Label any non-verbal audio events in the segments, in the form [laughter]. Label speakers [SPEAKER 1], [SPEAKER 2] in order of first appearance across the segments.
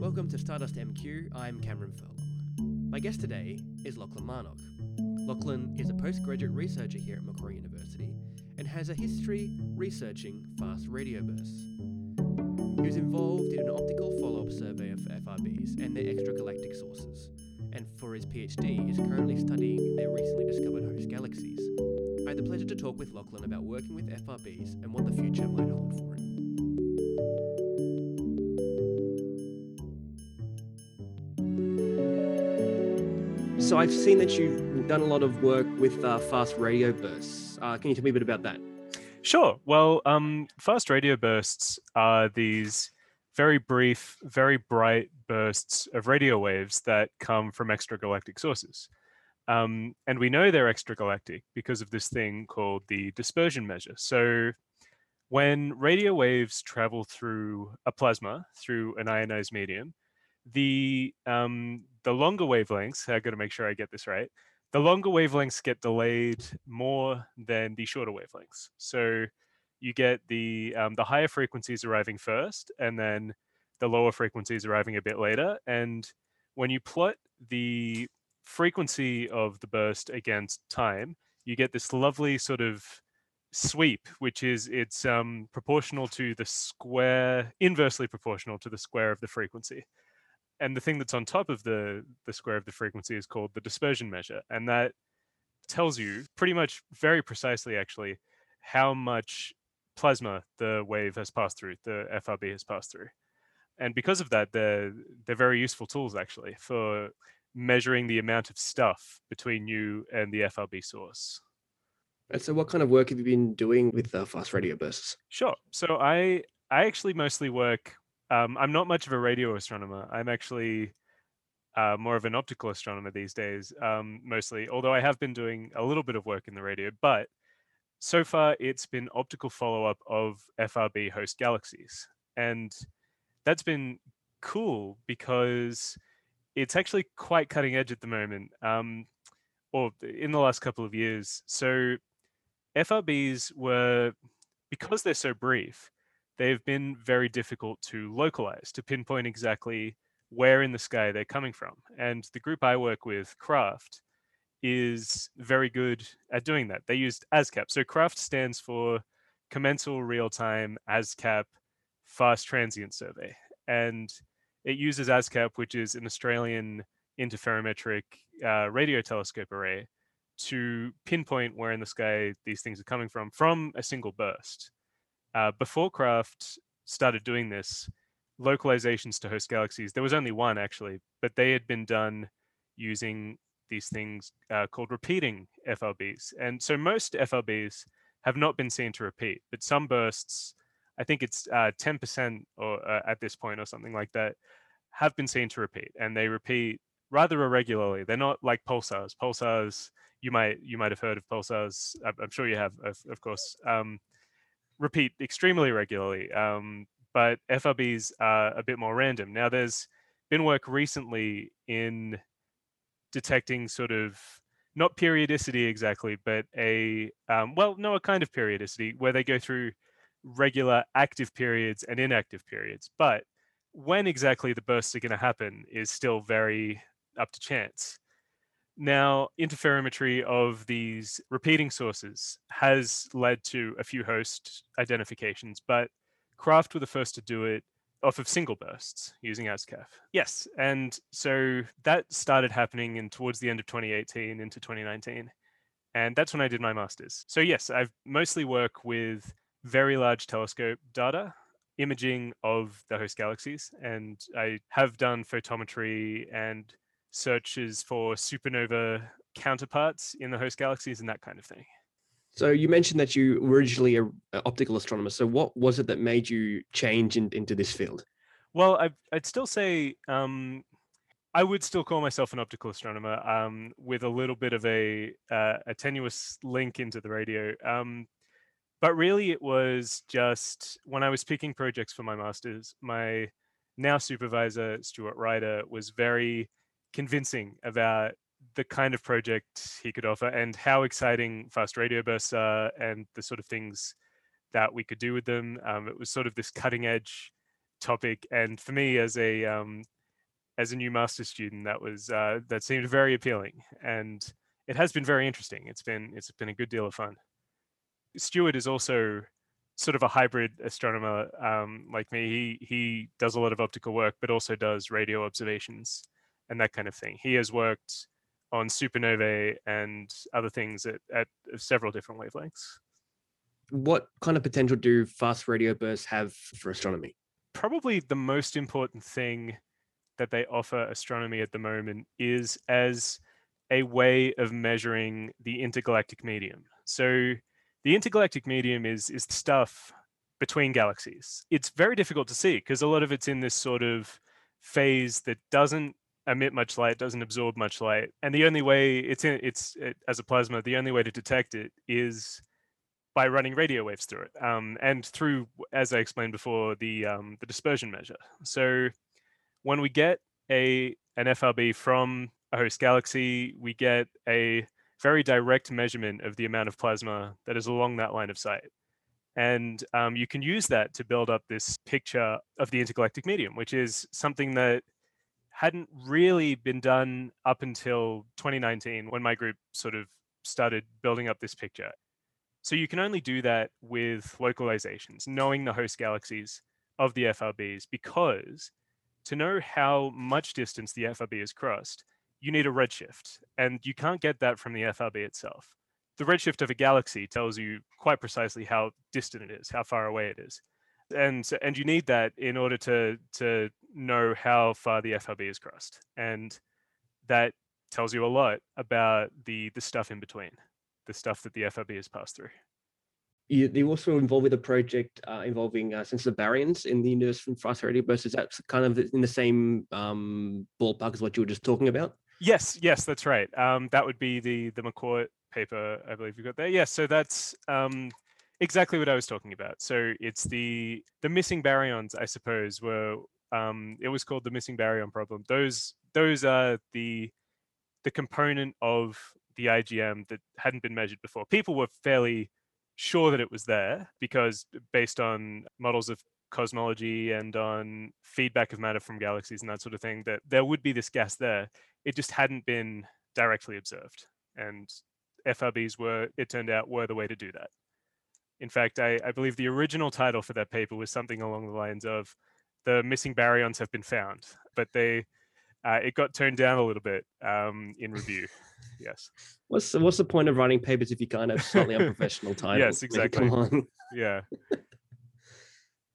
[SPEAKER 1] Welcome to Stardust MQ. I'm Cameron Furlong. My guest today is Lachlan Marnoch. Lachlan is a postgraduate researcher here at Macquarie University and has a history researching fast radio bursts. He was involved in an optical follow up survey of FRBs and their extragalactic sources, and for his PhD is currently studying their recently discovered host galaxies. I had the pleasure to talk with Lachlan about working with FRBs and what the future might hold for him. So I've seen that you've done a lot of work with uh, fast radio bursts. Uh, can you tell me a bit about that?
[SPEAKER 2] Sure. Well, um, fast radio bursts are these very brief, very bright bursts of radio waves that come from extragalactic sources. Um, and we know they're extragalactic because of this thing called the dispersion measure. So when radio waves travel through a plasma, through an ionized medium, the um, the longer wavelengths, I got to make sure I get this right. The longer wavelengths get delayed more than the shorter wavelengths. So you get the um, the higher frequencies arriving first, and then the lower frequencies arriving a bit later. And when you plot the frequency of the burst against time, you get this lovely sort of sweep, which is it's um, proportional to the square, inversely proportional to the square of the frequency and the thing that's on top of the the square of the frequency is called the dispersion measure and that tells you pretty much very precisely actually how much plasma the wave has passed through the frb has passed through. And because of that they're they're very useful tools actually for measuring the amount of stuff between you and the frb source.
[SPEAKER 1] And so what kind of work have you been doing with the fast radio bursts?
[SPEAKER 2] Sure. So i i actually mostly work um, I'm not much of a radio astronomer. I'm actually uh, more of an optical astronomer these days, um, mostly. Although I have been doing a little bit of work in the radio, but so far it's been optical follow-up of FRB host galaxies, and that's been cool because it's actually quite cutting edge at the moment, um, or in the last couple of years. So FRBs were because they're so brief they've been very difficult to localize, to pinpoint exactly where in the sky they're coming from. And the group I work with, Craft, is very good at doing that. They used ASKAP. So Craft stands for Commensal Real Time ASKAP Fast Transient Survey. And it uses ASKAP, which is an Australian interferometric uh, radio telescope array, to pinpoint where in the sky these things are coming from from a single burst uh, before Craft started doing this, localizations to host galaxies, there was only one actually, but they had been done using these things uh, called repeating FRBs. And so most FRBs have not been seen to repeat, but some bursts, I think it's uh, 10% or uh, at this point or something like that, have been seen to repeat, and they repeat rather irregularly. They're not like pulsars. Pulsars, you might you might have heard of pulsars. I'm sure you have, of, of course. Um, repeat extremely regularly, um, but FRBs are a bit more random. Now, there's been work recently in detecting sort of not periodicity exactly, but a um, well, no, a kind of periodicity where they go through regular active periods and inactive periods. But when exactly the bursts are going to happen is still very up to chance. Now, interferometry of these repeating sources has led to a few host identifications, but Craft were the first to do it off of single bursts using ASKAP. Yes, and so that started happening in towards the end of 2018 into 2019. And that's when I did my master's. So yes, I've mostly work with very large telescope data, imaging of the host galaxies, and I have done photometry and searches for supernova counterparts in the host galaxies and that kind of thing.
[SPEAKER 1] So you mentioned that you were originally an optical astronomer. So what was it that made you change in, into this field?
[SPEAKER 2] Well, I, would still say um, I would still call myself an optical astronomer um, with a little bit of a, uh, a tenuous link into the radio. Um, but really, it was just when I was picking projects for my master's, my now supervisor, Stuart Ryder, was very convincing about the kind of project he could offer and how exciting fast radio bursts are and the sort of things that we could do with them. Um, it was sort of this cutting edge topic, and for me as a um, as a new master student, that was uh, that seemed very appealing, and it has been very interesting. It's been it's been a good deal of fun. Stuart is also sort of a hybrid astronomer um, like me. He he does a lot of optical work, but also does radio observations and that kind of thing. He has worked on supernovae and other things at, at several different wavelengths.
[SPEAKER 1] What kind of potential do fast radio bursts have for astronomy?
[SPEAKER 2] Probably the most important thing that they offer astronomy at the moment is as a way of measuring the intergalactic medium. So the intergalactic medium is is stuff between galaxies. It's very difficult to see because a lot of it's in this sort of phase that doesn't emit much light, doesn't absorb much light, and the only way it's in it's it, as a plasma, the only way to detect it is by running radio waves through it, um, and through, as I explained before, the um, the dispersion measure. So when we get a an FRB from a host galaxy, we get a very direct measurement of the amount of plasma that is along that line of sight. And um, you can use that to build up this picture of the intergalactic medium, which is something that hadn't really been done up until 2019 when my group sort of started building up this picture. So you can only do that with localizations, knowing the host galaxies of the FRBs, because to know how much distance the FRB has crossed, you need a redshift, and you can't get that from the FRB itself. The redshift of a galaxy tells you quite precisely how distant it is, how far away it is. And, and you need that in order to, to know how far the FRB is crossed. And that tells you a lot about the, the stuff in between, the stuff that the FRB has passed through.
[SPEAKER 1] You, are also involved with a project uh, involving uh, sensitive baryons in the universe from fast radio bursts. Is that kind of in the same um, ballpark as what you were just talking about?
[SPEAKER 2] Yes, yes, that's right. Um, that would be the the Macquart paper, I believe you got there. Yes, so that's um, exactly what I was talking about. So it's the the missing baryons, I suppose, were um, it was called the missing baryon problem. Those those are the the component of the IGM that hadn't been measured before. People were fairly sure that it was there because based on models of cosmology and on feedback of matter from galaxies and that sort of thing, that there would be this gas there. It just hadn't been directly observed. And FRBs were, it turned out, were the way to do that. In fact, I, I believe the original title for that paper was something along the lines of the missing baryons have been found, but they uh, it got turned down a little bit um, in review. yes.
[SPEAKER 1] What's the, what's the point of writing papers if you can't have slightly unprofessional [laughs] titles?
[SPEAKER 2] yes, exactly. Come on. Yeah [laughs]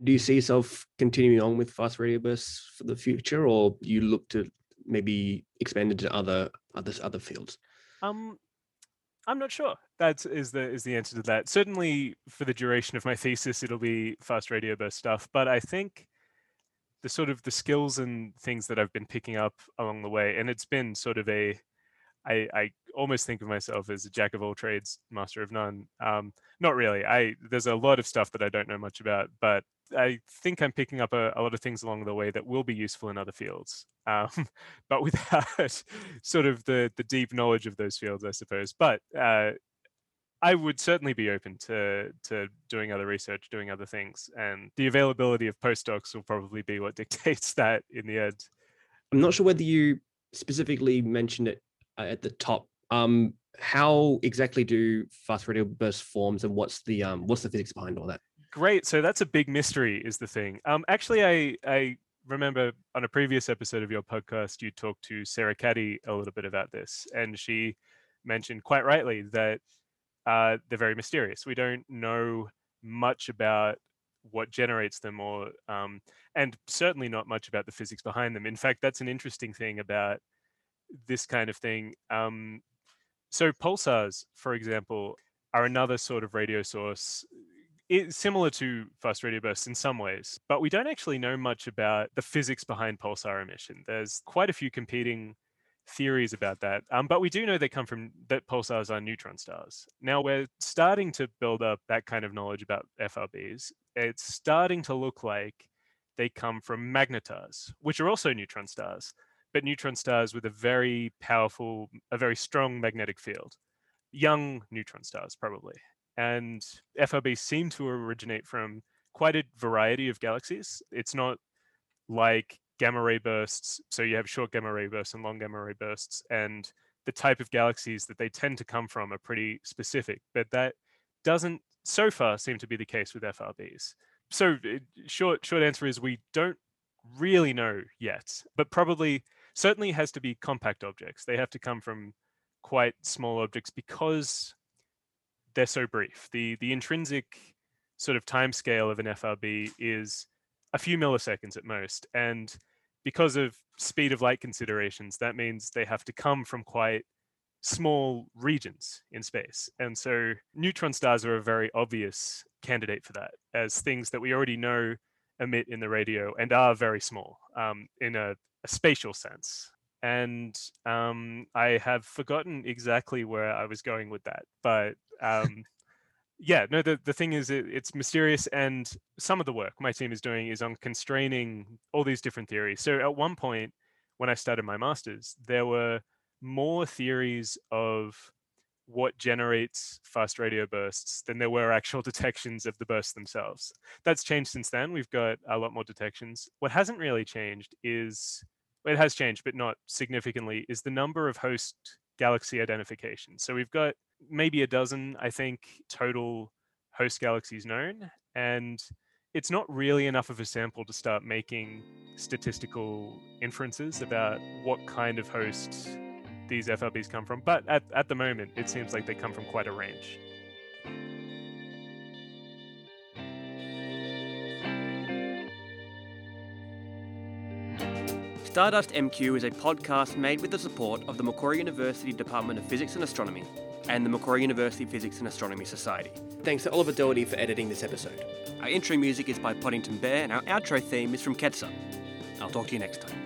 [SPEAKER 1] do you see yourself continuing on with fast radio bursts for the future or you look to maybe expand into other other other fields
[SPEAKER 2] um i'm not sure that is the is the answer to that certainly for the duration of my thesis it'll be fast radio burst stuff but i think the sort of the skills and things that i've been picking up along the way and it's been sort of a I, I almost think of myself as a jack of all trades, master of none. Um, not really. I there's a lot of stuff that I don't know much about, but I think I'm picking up a, a, lot of things along the way that will be useful in other fields, um, [laughs] but without [laughs] sort of the the deep knowledge of those fields, I suppose. But uh, I would certainly be open to to doing other research, doing other things, and the availability of postdocs will probably be what [laughs] dictates that in the end.
[SPEAKER 1] I'm not sure whether you specifically mentioned it uh, at the top. Um, how exactly do fast radio burst forms, and what's the um, what's the physics behind all that?
[SPEAKER 2] Great. So that's a big mystery, is the thing. Um, actually, I I remember on a previous episode of your podcast, you talked to Sarah Caddy a little bit about this, and she mentioned quite rightly that uh, they're very mysterious. We don't know much about what generates them, or um, and certainly not much about the physics behind them. In fact, that's an interesting thing about this kind of thing. Um, so pulsars, for example, are another sort of radio source it's similar to fast radio bursts in some ways, but we don't actually know much about the physics behind pulsar emission. There's quite a few competing theories about that, um, but we do know they come from that pulsars are neutron stars. Now we're starting to build up that kind of knowledge about FRBs. It's starting to look like they come from magnetars, which are also neutron stars, but neutron stars with a very powerful, a very strong magnetic field. Young neutron stars, probably and FRBs seem to originate from quite a variety of galaxies. It's not like gamma ray bursts. So you have short gamma ray bursts and long gamma ray bursts, and the type of galaxies that they tend to come from are pretty specific. But that doesn't so far seem to be the case with FRBs. So eh, short short answer is we don't really know yet, but probably certainly has to be compact objects. They have to come from quite small objects because they're so brief. The the intrinsic sort of time scale of an FRB is a few milliseconds at most. And because of speed of light considerations, that means they have to come from quite small regions in space. And so neutron stars are a very obvious candidate for that as things that we already know emit in the radio and are very small um, in a, a, spatial sense. And um, I have forgotten exactly where I was going with that, but um, yeah, no, the, the thing is, it, it's mysterious. And some of the work my team is doing is on constraining all these different theories. So at one point, when I started my master's, there were more theories of what generates fast radio bursts than there were actual [laughs] detections of the bursts themselves. That's changed since then. We've got a lot more detections. What hasn't really changed is, it has changed, but not significantly, is the number of host galaxy identifications. So we've got maybe a dozen, I think, total host galaxies known. And it's not really enough of a sample to start making statistical inferences about what kind of host these FRBs come from. But at, at the moment, it seems like they come from quite a range.
[SPEAKER 1] Stardust MQ is a podcast made with the support of the Macquarie University Department of Physics and Astronomy and the Macquarie University Physics and Astronomy Society. Thanks to Oliver Doherty for editing this episode. Our intro music is by Poddington Bear, and our outro theme is from Ketsa. I'll talk to you next time.